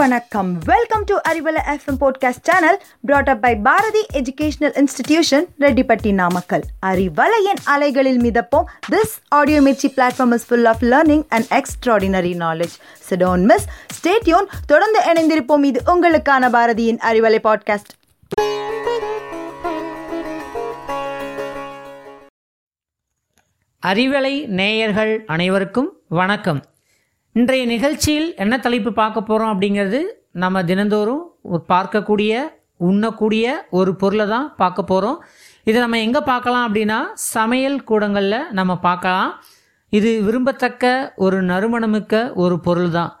வணக்கம். Welcome to Arivalai FM podcast channel brought up by Bharathi educational institution Rettipatti Namakkal அறிவலையின் அலைகளில் மிதப்போம். This audio Mirchi platform is full of learning and extraordinary knowledge so don't miss stay tuned தொடர்ந்து இணைந்திருப்போம். இது உங்களுக்கான பாரதியின் Arivalai podcast Arivalai நேயர்கள் அனைவருக்கும் வணக்கம். இன்றைய நிகழ்ச்சியில் என்ன தலைப்பு பார்க்க போகிறோம் அப்படிங்கிறது நம்ம தினந்தோறும் பார்க்கக்கூடிய உண்ணக்கூடிய ஒரு பொருளை தான் பார்க்க போகிறோம் இதை நம்ம எங்கே பார்க்கலாம் அப்படின்னா சமையல் கூடங்களில் நம்ம பார்க்கலாம். இது விரும்பத்தக்க ஒரு நறுமணமிக்க ஒரு பொருள் தான்.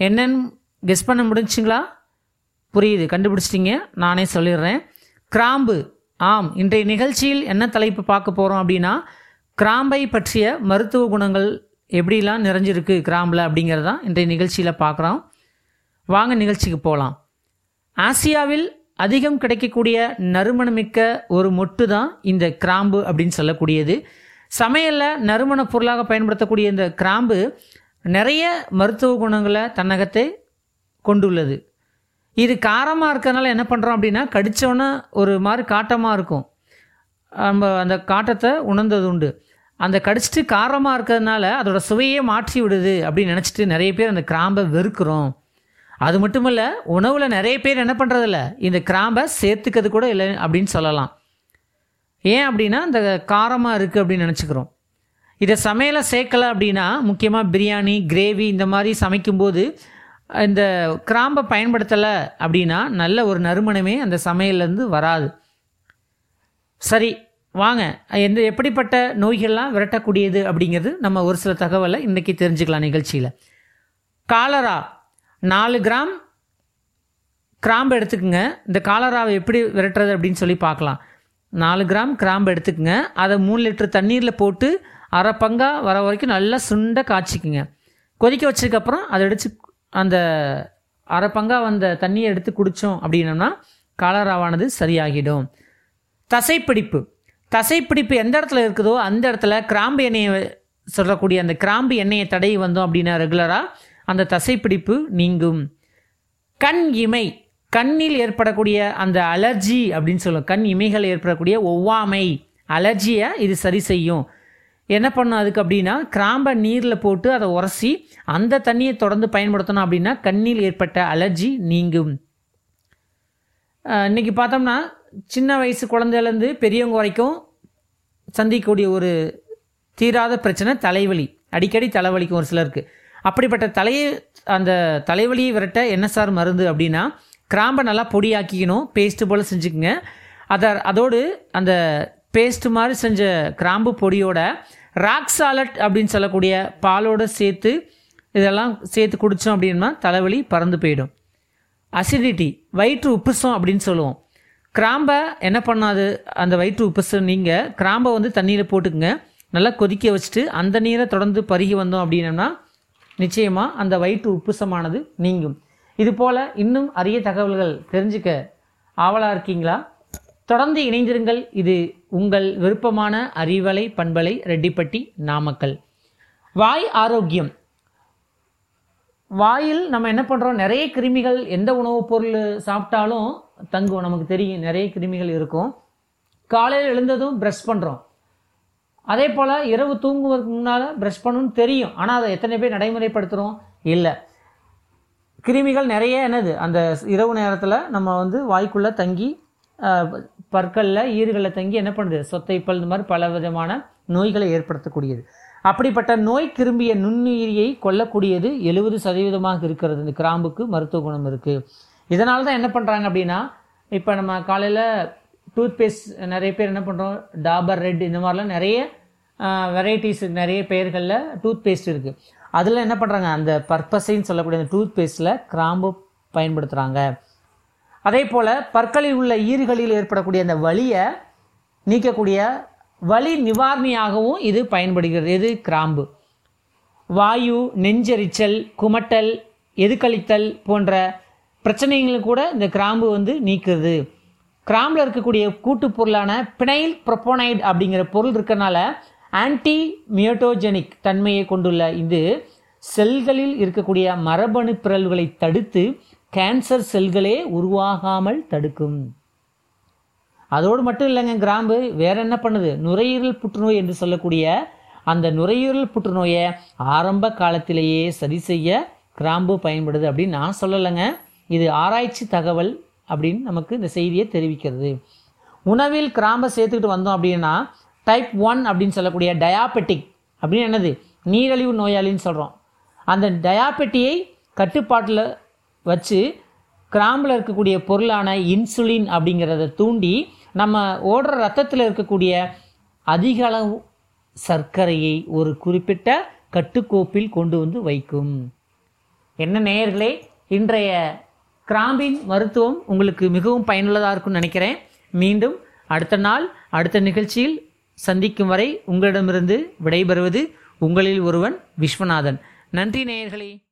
என்னன்னு கெஸ் பண்ண முடிஞ்சுங்களா? புரியுது கண்டுபிடிச்சிட்டிங்க. நானே சொல்லிடுறேன். கிராம்பு. ஆம் இன்றைய நிகழ்ச்சியில் என்ன தலைப்பு பார்க்க போகிறோம் அப்படின்னா கிராம்பை பற்றிய மருத்துவ குணங்கள் எப்படிலாம் நிறைஞ்சிருக்கு கிராம்பில் அப்படிங்கிறதான் இன்றைய நிகழ்ச்சியில் பார்க்குறோம். வாங்க நிகழ்ச்சிக்கு போகலாம். ஆசியாவில் அதிகம் கிடைக்கக்கூடிய நறுமணமிக்க ஒரு மொட்டு தான் இந்த கிராம்பு அப்படின்னு சொல்லக்கூடியது. சமையலில் நறுமண பொருளாக பயன்படுத்தக்கூடிய இந்த கிராம்பு நிறைய மருத்துவ குணங்களை தன்னகத்தை கொண்டுள்ளது. இது காரமாக இருக்கிறதுனால என்ன பண்ணுறோம் அப்படின்னா கடித்தோன்னே ஒரு மாதிரி காட்டமாக இருக்கும். நம்ம அந்த காட்டத்தை உணர்ந்தது உண்டு. அந்த கடிச்சிட்டு காரமாக இருக்கிறதுனால அதோடய சுவையே மாற்றி விடுது அப்படின்னு நினச்சிட்டு நிறைய பேர் அந்த கிராம்பை வெறுக்கிறோம். அது மட்டும் இல்லை உணவில் நிறைய பேர் என்ன பண்ணுறதில்ல இந்த கிராம்பை சேர்த்துக்கிறது கூட இல்லை அப்படின்னு சொல்லலாம். ஏன் அப்படின்னா இந்த காரமாக இருக்குது அப்படின்னு நினச்சிக்கிறோம். இதை சமையலை சேர்க்கலை அப்படின்னா முக்கியமாக பிரியாணி கிரேவி இந்த மாதிரி சமைக்கும்போது இந்த கிராம்பை பயன்படுத்தலை அப்படின்னா நல்ல ஒரு நறுமணமே அந்த சமையல்லேருந்து வராது. சரி வாங்க. எந்த எப்படிப்பட்ட நோய்கள்லாம் விரட்டக்கூடியது அப்படிங்கிறது நம்ம ஒரு சில தகவலை இன்றைக்கி தெரிஞ்சுக்கலாம் நிகழ்ச்சியில். காலரா நாலு கிராம் கிராம்பு எடுத்துக்கோங்க. இந்த காலராவை எப்படி விரட்டுறது அப்படின்னு சொல்லி பார்க்கலாம். நாலு கிராம் கிராம்பு எடுத்துக்கோங்க. அதை மூணு லிட்டர் தண்ணீரில் போட்டு அரை பங்காக வர வரைக்கும் நல்லா சுண்ட காய்ச்சிக்குங்க. கொதிக்க வச்சதுக்கப்புறம் அதை அடித்து அந்த அரை பங்காக வந்த தண்ணியை எடுத்து குடித்தோம் அப்படின்னம்னா காலராவானது சரியாகிடும். தசைப்பிடிப்பு. தசைப்பிடிப்பு எந்த இடத்துல இருக்குதோ அந்த இடத்துல கிராம்பு எண்ணெயை சொல்லக்கூடிய அந்த கிராம்பு எண்ணெயை தடவி வந்தோம் அப்படின்னா ரெகுலராக அந்த தசைப்பிடிப்பு நீங்கும். கண் இமை கண்ணில் ஏற்படக்கூடிய அந்த அலர்ஜி அப்படின்னு சொல்லுவோம். கண் இமைகள் ஏற்படக்கூடிய ஒவ்வாமை அலர்ஜியை இது சரி செய்யும். என்ன பண்ணும் அதுக்கு அப்படின்னா கிராம்பை நீரில் போட்டு அதை உரசி அந்த தண்ணியை தொடர்ந்து பயன்படுத்தணும் அப்படின்னா கண்ணில் ஏற்பட்ட அலர்ஜி நீங்கும். இன்றைக்கி பார்த்தோம்னா சின்ன வயசு குழந்தையிலேருந்து பெரியவங்க வரைக்கும் சந்திக்கக்கூடிய ஒரு தீராத பிரச்சனை தலைவலி. அடிக்கடி தலைவலிக்கும் ஒரு சிலருக்கு. அப்படிப்பட்ட தலையை அந்த தலைவலியை விரட்ட என்ன சார் மருந்து அப்படின்னா கிராம்பை நல்லா பொடியாக்கிக்கணும். பேஸ்ட்டு போல் செஞ்சுக்கோங்க. அதை அதோடு அந்த பேஸ்ட்டு மாதிரி செஞ்ச கிராம்பு பொடியோட ராக் சாலட் அப்படின்னு சொல்லக்கூடிய பாலோடு சேர்த்து இதெல்லாம் சேர்த்து குடித்தோம் அப்படின்னா தலைவலி பறந்து போயிடும். அசிடிட்டி வயிற்று உப்புசம் அப்படின்னு சொல்லுவோம். கிராம்பை என்ன பண்ணாது? அந்த வயிற்று உப்புசம் நீங்கள் கிராம்பை வந்து தண்ணியில் போட்டுக்குங்க. நல்லா கொதிக்க வச்சுட்டு அந்த நீரை தொடர்ந்து பருகி வந்தோம் அப்படின்னம்னா நிச்சயமாக அந்த வயிற்று உப்புசமானது நீங்கும். இது போல் இன்னும் அரிய தகவல்கள் தெரிஞ்சுக்க ஆவலாக இருக்கீங்களா? தொடர்ந்து இணைந்திருங்கள். இது உங்கள் விருப்பமான அறிவலை பண்பலை ரெட்டிப்பட்டி நாமக்கல். வாய் ஆரோக்கியம். வாயில் நம்ம என்ன பண்ணுறோம் நிறைய கிருமிகள் எந்த உணவுப் பொருள் சாப்பிட்டாலும் தங்கும். நமக்கு தெரியும் நிறைய கிருமிகள் இருக்கும். காலையில் எழுந்ததும் ப்ரஷ் பண்ணுறோம் அதே போல் இரவு தூங்குவதற்கு முன்னால் ப்ரஷ் பண்ணணும்னு தெரியும். ஆனால் அதை எத்தனை பேர் நடைமுறைப்படுத்துகிறோம் இல்லை. கிருமிகள் நிறைய என்னது? அந்த இரவு நேரத்தில் நம்ம வந்து வாய்க்குள்ளே தங்கி பற்களில் ஈறுகளில் தங்கி என்ன பண்ணுது? சொத்தைப்பல் இந்த மாதிரி பல விதமான நோய்களை ஏற்படுத்தக்கூடியது. அப்படிப்பட்ட நோய் கிரும்பிய நுண்ணுயிரியை கொல்லக்கூடியது எழுபது சதவீதமாக இருக்கிறது. இந்த கிராம்புக்கு மருத்துவ குணம் இருக்குது இதனால தான் என்ன பண்ணுறாங்க அப்படின்னா இப்போ நம்ம காலையில் டூத் பேஸ்ட் நிறைய பேர் என்ன பண்ணுறோம் டாபர் ரெட் இந்த மாதிரிலாம் நிறைய வெரைட்டிஸ் நிறைய பெயர்களில் டூத் பேஸ்ட் இருக்குது அதில் என்ன பண்ணுறாங்க அந்த பர்பஸைன்னு சொல்லக்கூடிய அந்த டூத்பேஸ்ட்டில் கிராம்பு பயன்படுத்துகிறாங்க அதே போல் பற்களில் உள்ள ஈறுகளில் ஏற்படக்கூடிய அந்த வலியை நீக்கக்கூடிய வலி நிவாரணியாகவும் இது பயன்படுகிறது. எது? கிராம்பு. வாயு நெஞ்செரிச்சல் குமட்டல் எதுக்களித்தல் போன்ற பிரச்சனைகளும் கூட இந்த கிராம்பு வந்து நீக்குது. கிராம்பில் இருக்கக்கூடிய கூட்டுப் பொருளான பினைல் ப்ரொப்போனைட் அப்படிங்கிற பொருள் இருக்கறனால ஆன்டி மியோட்டோஜெனிக் தன்மையை கொண்டுள்ள இது செல்களில் இருக்கக்கூடிய மரபணு பிறழ்வுகளை தடுத்து கேன்சர் செல்களே உருவாகாமல் தடுக்கும். அதோடு மட்டும் இல்லைங்க கிராம்பு. வேற என்ன பண்ணுது? நுரையீரல் புற்றுநோய் என்று சொல்லக்கூடிய அந்த நுரையீரல் புற்றுநோயை ஆரம்ப காலத்திலேயே சரி செய்ய கிராம்பு பயன்படுது அப்படின்னு நான் சொல்லலைங்க. இது ஆராய்ச்சி தகவல் அப்படின்னு நமக்கு இந்த செய்தியை தெரிவிக்கிறது. உணவில் கிராம்பை சேர்த்துக்கிட்டு வந்தோம் அப்படின்னா டைப் ஒன் அப்படின்னு சொல்லக்கூடிய டயாபெட்டிக் அப்படின்னு என்னது? நீரிழிவு நோயாளின்னு சொல்கிறோம் அந்த டயாபெட்டியை கட்டுப்பாட்டில் வச்சு கிராம்பில் இருக்கக்கூடிய பொருளான இன்சுலின் அப்படிங்கிறத தூண்டி நம்ம ஓடுற ரத்தத்தில் இருக்கக்கூடிய அதிக அளவு சர்க்கரையை ஒரு குறிப்பிட்ட கட்டுக்கோப்பில் கொண்டு வந்து வைக்கும். என்ன நேயர்களே இன்றைய கிராம்பின் மருத்துவம் உங்களுக்கு மிகவும் பயனுள்ளதாக இருக்கும்னு நினைக்கிறேன். மீண்டும் அடுத்த நாள் அடுத்த நிகழ்ச்சியில் சந்திக்கும் வரை உங்களிடமிருந்து விடைபெறுவது உங்களில் ஒருவன் விஸ்வநாதன். நன்றி நேயர்களே.